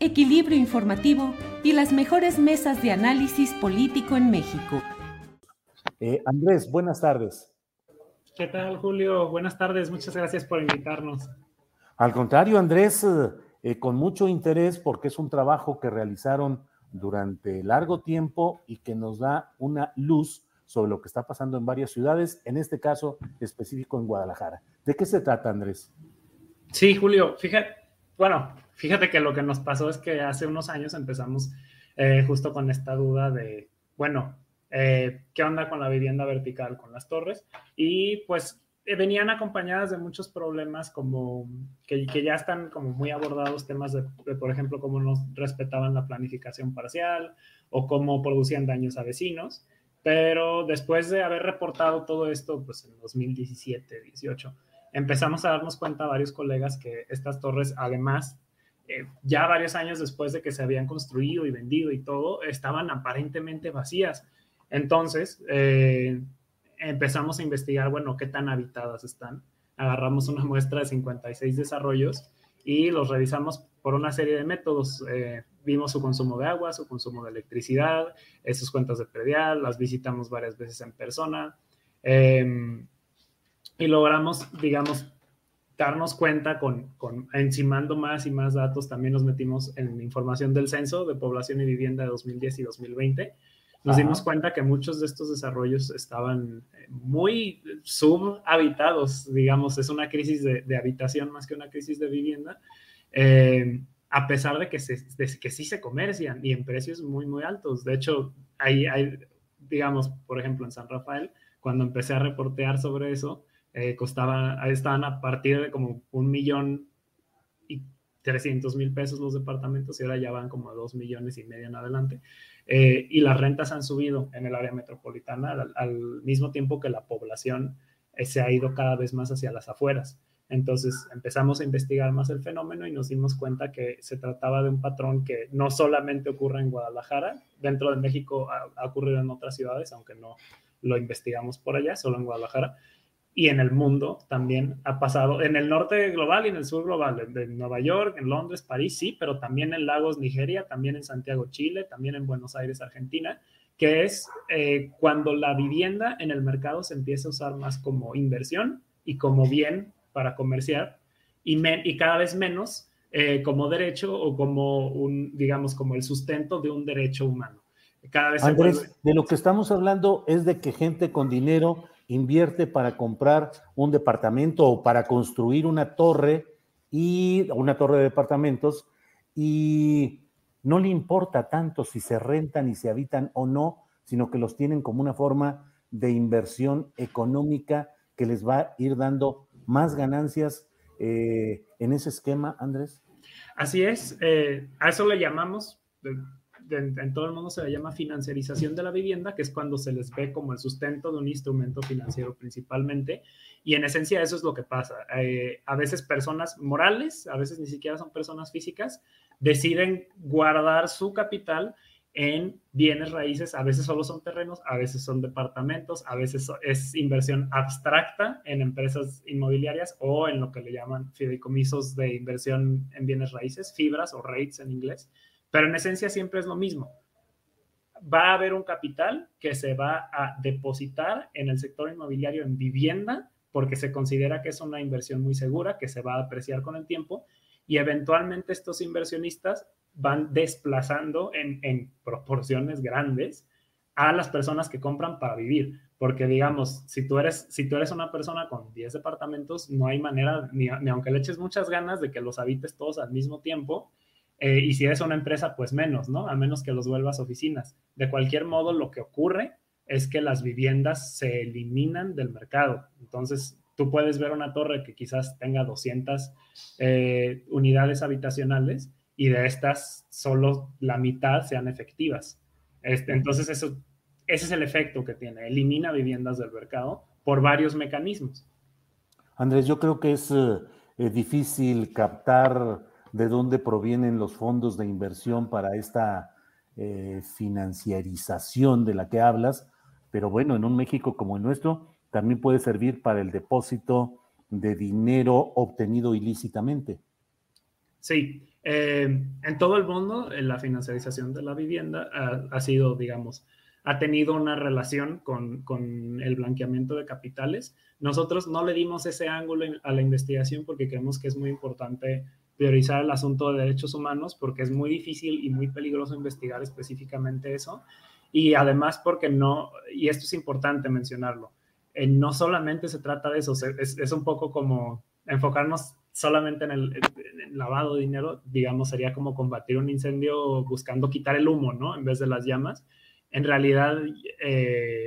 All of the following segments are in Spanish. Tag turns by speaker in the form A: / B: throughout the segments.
A: equilibrio informativo y las mejores mesas de análisis político en México.
B: Eh, Andrés, buenas tardes.
C: ¿Qué tal, Julio? Buenas tardes, muchas gracias por invitarnos.
B: Al contrario, Andrés, eh, eh, con mucho interés porque es un trabajo que realizaron durante largo tiempo y que nos da una luz sobre lo que está pasando en varias ciudades, en este caso específico en Guadalajara. ¿De qué se trata, Andrés?
C: Sí, Julio, fíjate, bueno, fíjate que lo que nos pasó es que hace unos años empezamos eh, justo con esta duda de, bueno, eh, ¿qué onda con la vivienda vertical, con las torres? Y pues eh, venían acompañadas de muchos problemas como que, ya están como muy abordados temas de, por ejemplo, cómo no respetaban la planificación parcial o cómo producían daños a vecinos. Pero después de haber reportado todo esto, pues en 2017, 18, empezamos a darnos cuenta varios colegas que estas torres, además, eh, ya varios años después de que se habían construido y vendido y todo, estaban aparentemente vacías. Entonces, eh, empezamos a investigar, bueno, qué tan habitadas están. Agarramos una muestra de 56 desarrollos y los revisamos por una serie de métodos. Eh, vimos su consumo de agua, su consumo de electricidad, sus cuentas de predial, las visitamos varias veces en persona. Eh, y logramos, digamos, darnos cuenta con, con, encimando más y más datos, también nos metimos en información del censo de población y vivienda de 2010 y 2020. Nos Ajá. dimos cuenta que muchos de estos desarrollos estaban eh, muy subhabitados, digamos, es una crisis de, de habitación más que una crisis de vivienda, eh, a pesar de que, se, de que sí se comercian y en precios muy, muy altos. De hecho, hay, hay, digamos, por ejemplo, en San Rafael, cuando empecé a reportear sobre eso, eh, costaba, a partir de como un millón y 300 mil pesos los departamentos y ahora ya van como a dos millones y medio en adelante. Eh, y las rentas han subido en el área metropolitana al, mismo tiempo que la población eh, se ha ido cada vez más hacia las afueras. Entonces empezamos a investigar más el fenómeno y nos dimos cuenta que se trataba de un patrón que no solamente ocurre en Guadalajara, dentro de México ha ocurrido en otras ciudades, aunque no lo investigamos por allá, solo en Guadalajara, y en el mundo también ha pasado, en el norte global y en el sur global, en Nueva York, en Londres, París, sí, pero también en Lagos, Nigeria, también en Santiago, Chile, también en Buenos Aires, Argentina, que es eh, cuando la vivienda en el mercado se empieza a usar más como inversión y como bien para comerciar y, men, y cada vez menos eh, como derecho o como un, digamos, como el sustento de un derecho humano. Cada vez
B: Andrés, de lo que estamos hablando es de que gente con dinero invierte para comprar un departamento o para construir una torre y una torre de departamentos y no le importa tanto si se rentan y se habitan o no, sino que los tienen como una forma de inversión económica que les va a ir dando más ganancias eh, en ese esquema, Andrés.
C: Así es, eh, a eso le llamamos, en, todo el mundo se le llama financiarización de la vivienda, que es cuando se les ve como el sustento de un instrumento financiero principalmente. Y en esencia eso es lo que pasa. Eh, a veces personas morales, a veces ni siquiera son personas físicas, deciden guardar su capital en bienes raíces, a veces solo son terrenos, a veces son departamentos, a veces es inversión abstracta en empresas inmobiliarias o en lo que le llaman fideicomisos de inversión en bienes raíces, fibras o rates en inglés, pero en esencia siempre es lo mismo. Va a haber un capital que se va a depositar en el sector inmobiliario en vivienda porque se considera que es una inversión muy segura, que se va a apreciar con el tiempo y eventualmente estos inversionistas van desplazando en, proporciones grandes a las personas que compran para vivir. Porque digamos, si tú eres, si tú eres una persona con 10 departamentos, no hay manera, ni, aunque le eches muchas ganas de que los habites todos al mismo tiempo, eh, y si eres una empresa, pues menos, ¿no? A menos que los vuelvas oficinas. De cualquier modo, lo que ocurre es que las viviendas se eliminan del mercado. Entonces, tú puedes ver una torre que quizás tenga 200 eh, unidades habitacionales y de estas solo la mitad sean efectivas. Este, entonces, eso, ese es el efecto que tiene. Elimina viviendas del mercado por varios mecanismos.
B: Andrés, yo creo que es eh, difícil captar de dónde provienen los fondos de inversión para esta eh, financiarización de la que hablas, pero bueno, en un México como el nuestro, también puede servir para el depósito de dinero obtenido ilícitamente.
C: Sí, eh, en todo el mundo la financiarización de la vivienda ha, sido, digamos, ha tenido una relación con, con, el blanqueamiento de capitales. Nosotros no le dimos ese ángulo a la investigación porque creemos que es muy importante priorizar el asunto de derechos humanos porque es muy difícil y muy peligroso investigar específicamente eso. Y además porque no, y esto es importante mencionarlo, eh, no solamente se trata de eso, es, es un poco como enfocarnos solamente en el, lavado de dinero, digamos, sería como combatir un incendio buscando quitar el humo, ¿no? En vez de las llamas. En realidad... Eh...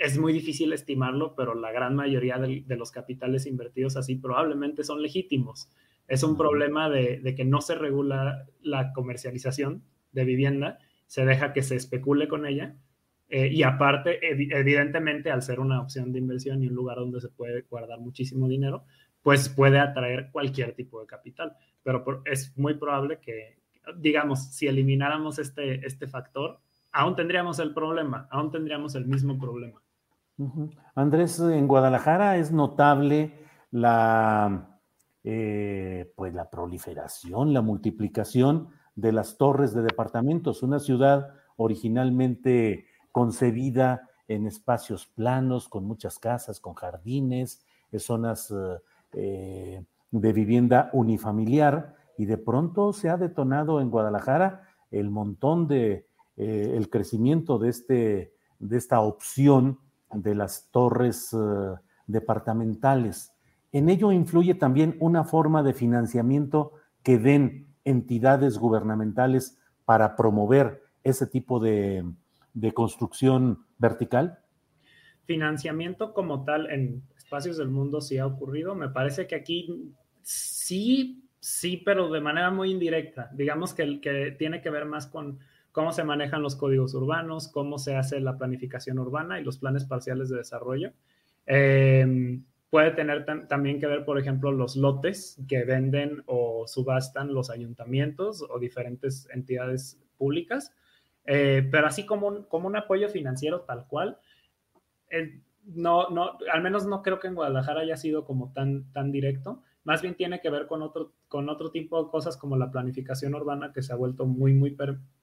C: Es muy difícil estimarlo, pero la gran mayoría de, los capitales invertidos así probablemente son legítimos. Es un problema de, que no se regula la comercialización de vivienda, se deja que se especule con ella eh, y aparte, evidentemente, al ser una opción de inversión y un lugar donde se puede guardar muchísimo dinero, pues puede atraer cualquier tipo de capital. Pero es muy probable que, digamos, si elimináramos este, este factor, aún tendríamos el problema, aún tendríamos el mismo problema.
B: Andrés, en Guadalajara es notable la, eh, pues la proliferación, la multiplicación de las torres de departamentos, una ciudad originalmente concebida en espacios planos, con muchas casas, con jardines, zonas eh, de vivienda unifamiliar, y de pronto se ha detonado en Guadalajara el montón de eh, el crecimiento de, este, de esta opción de las torres eh, departamentales. En ello influye también una forma de financiamiento que den entidades gubernamentales para promover ese tipo de, de construcción vertical.
C: Financiamiento como tal en espacios del mundo sí ha ocurrido. Me parece que aquí sí, sí, pero de manera muy indirecta. Digamos que, que tiene que ver más con cómo se manejan los códigos urbanos, cómo se hace la planificación urbana y los planes parciales de desarrollo. Em, puede tener también que ver, por ejemplo, los lotes que venden o subastan los ayuntamientos o diferentes entidades públicas, eh, pero así como un, apoyo financiero tal cual, no, no, al menos no creo que en Guadalajara haya sido como tan directo. Más bien tiene que ver con otro, con otro tipo de cosas como la planificación urbana que se ha vuelto muy, muy,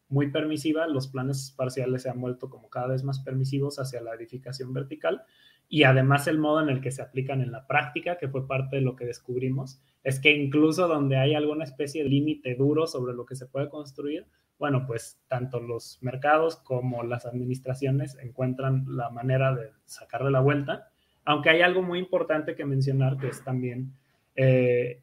C: muy permisiva. Los planes parciales se han vuelto como cada vez más permisivos hacia la edificación vertical y además el modo en el que se aplican en la práctica, que fue parte de lo que descubrimos, es que incluso donde hay alguna especie de límite duro sobre lo que se puede construir, bueno, pues tanto los mercados como las administraciones encuentran la manera de sacarle la vuelta, aunque hay algo muy importante que mencionar, que es también eh,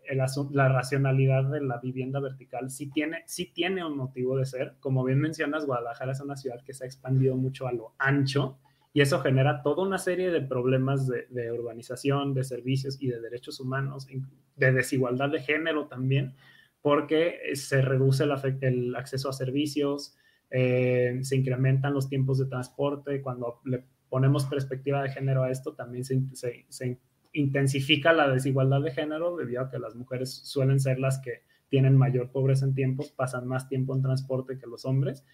C: la racionalidad de la vivienda vertical, sí tiene, sí tiene un motivo de ser. Como bien mencionas, Guadalajara es una ciudad que se ha expandido mucho a lo ancho, y eso genera toda una serie de problemas de, urbanización, de servicios y de derechos humanos, de desigualdad de género también, porque se reduce el, acceso a servicios, eh, se incrementan los tiempos de transporte, cuando le ponemos perspectiva de género a esto, también se, se intensifica la desigualdad de género debido a que las mujeres suelen ser las que tienen mayor pobreza en tiempos, pasan más tiempo en transporte que los hombres.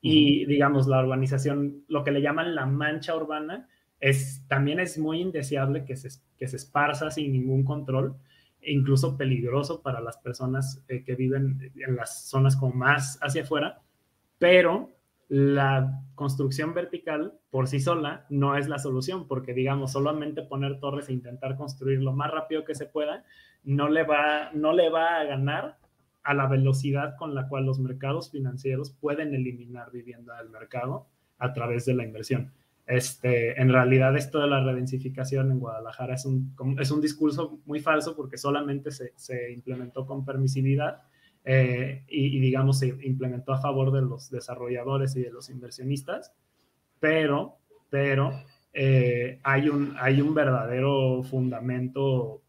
C: Y digamos, la urbanización, lo que le llaman la mancha urbana, es, también es muy indeseable que se, que se esparza sin ningún control, e incluso peligroso para las personas eh, que viven en las zonas como más hacia afuera, pero la construcción vertical por sí sola no es la solución, porque digamos, solamente poner torres e intentar construir lo más rápido que se pueda, no le va, no le va a ganar a la velocidad con la cual los mercados financieros pueden eliminar vivienda del mercado a través de la inversión. Este, en realidad esto de la redensificación en Guadalajara es un, es un discurso muy falso porque solamente se, se implementó con permisividad eh, y, digamos se implementó a favor de los desarrolladores y de los inversionistas, pero, pero eh, hay, un, hay un verdadero fundamento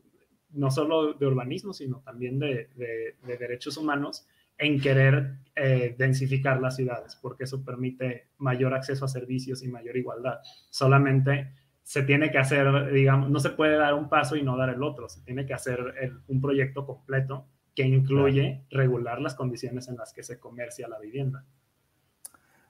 C: no solo de urbanismo, sino también de, derechos humanos en querer eh, densificar las ciudades, porque eso permite mayor acceso a servicios y mayor igualdad. Solamente se tiene que hacer, digamos, no se puede dar un paso y no dar el otro, se tiene que hacer un proyecto completo que incluye regular las condiciones en las que se comercia la vivienda.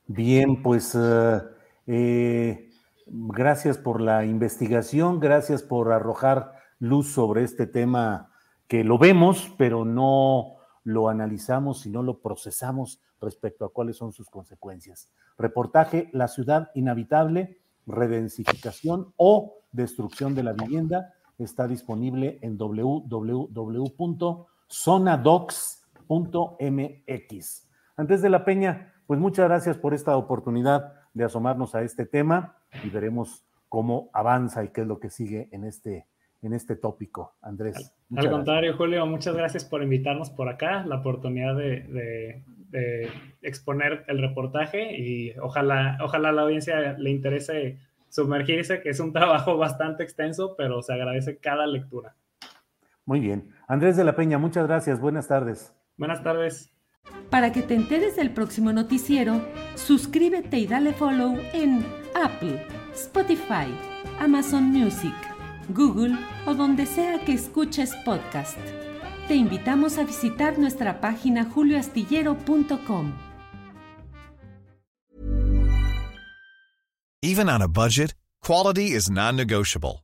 B: Bien, pues eh, eh, gracias por la investigación, gracias por arrojar luz sobre este tema que lo vemos, pero no lo analizamos y no lo procesamos respecto a cuáles son sus consecuencias. Reportaje La ciudad inhabitable, redensificación o destrucción de la vivienda está disponible en www.zonadocs.mx. Antes de la Peña, pues muchas gracias por esta oportunidad de asomarnos a este tema y veremos cómo avanza y qué es lo que sigue en este en este tópico, Andrés.
C: Al contrario, Julio, muchas gracias por invitarnos por acá, la oportunidad de, exponer el reportaje y ojalá, ojalá a la audiencia le interese sumergirse, que es un trabajo bastante extenso, pero se agradece cada lectura.
B: Muy bien. Andrés de la Peña, muchas gracias. Buenas tardes.
C: Buenas tardes.
A: Para que te enteres del próximo noticiero, suscríbete y dale follow en Apple, Spotify, Amazon Music Google o donde sea que escuches podcast. Te invitamos a visitar nuestra página julioastillero.com.
D: Even on a budget, quality is non-negotiable.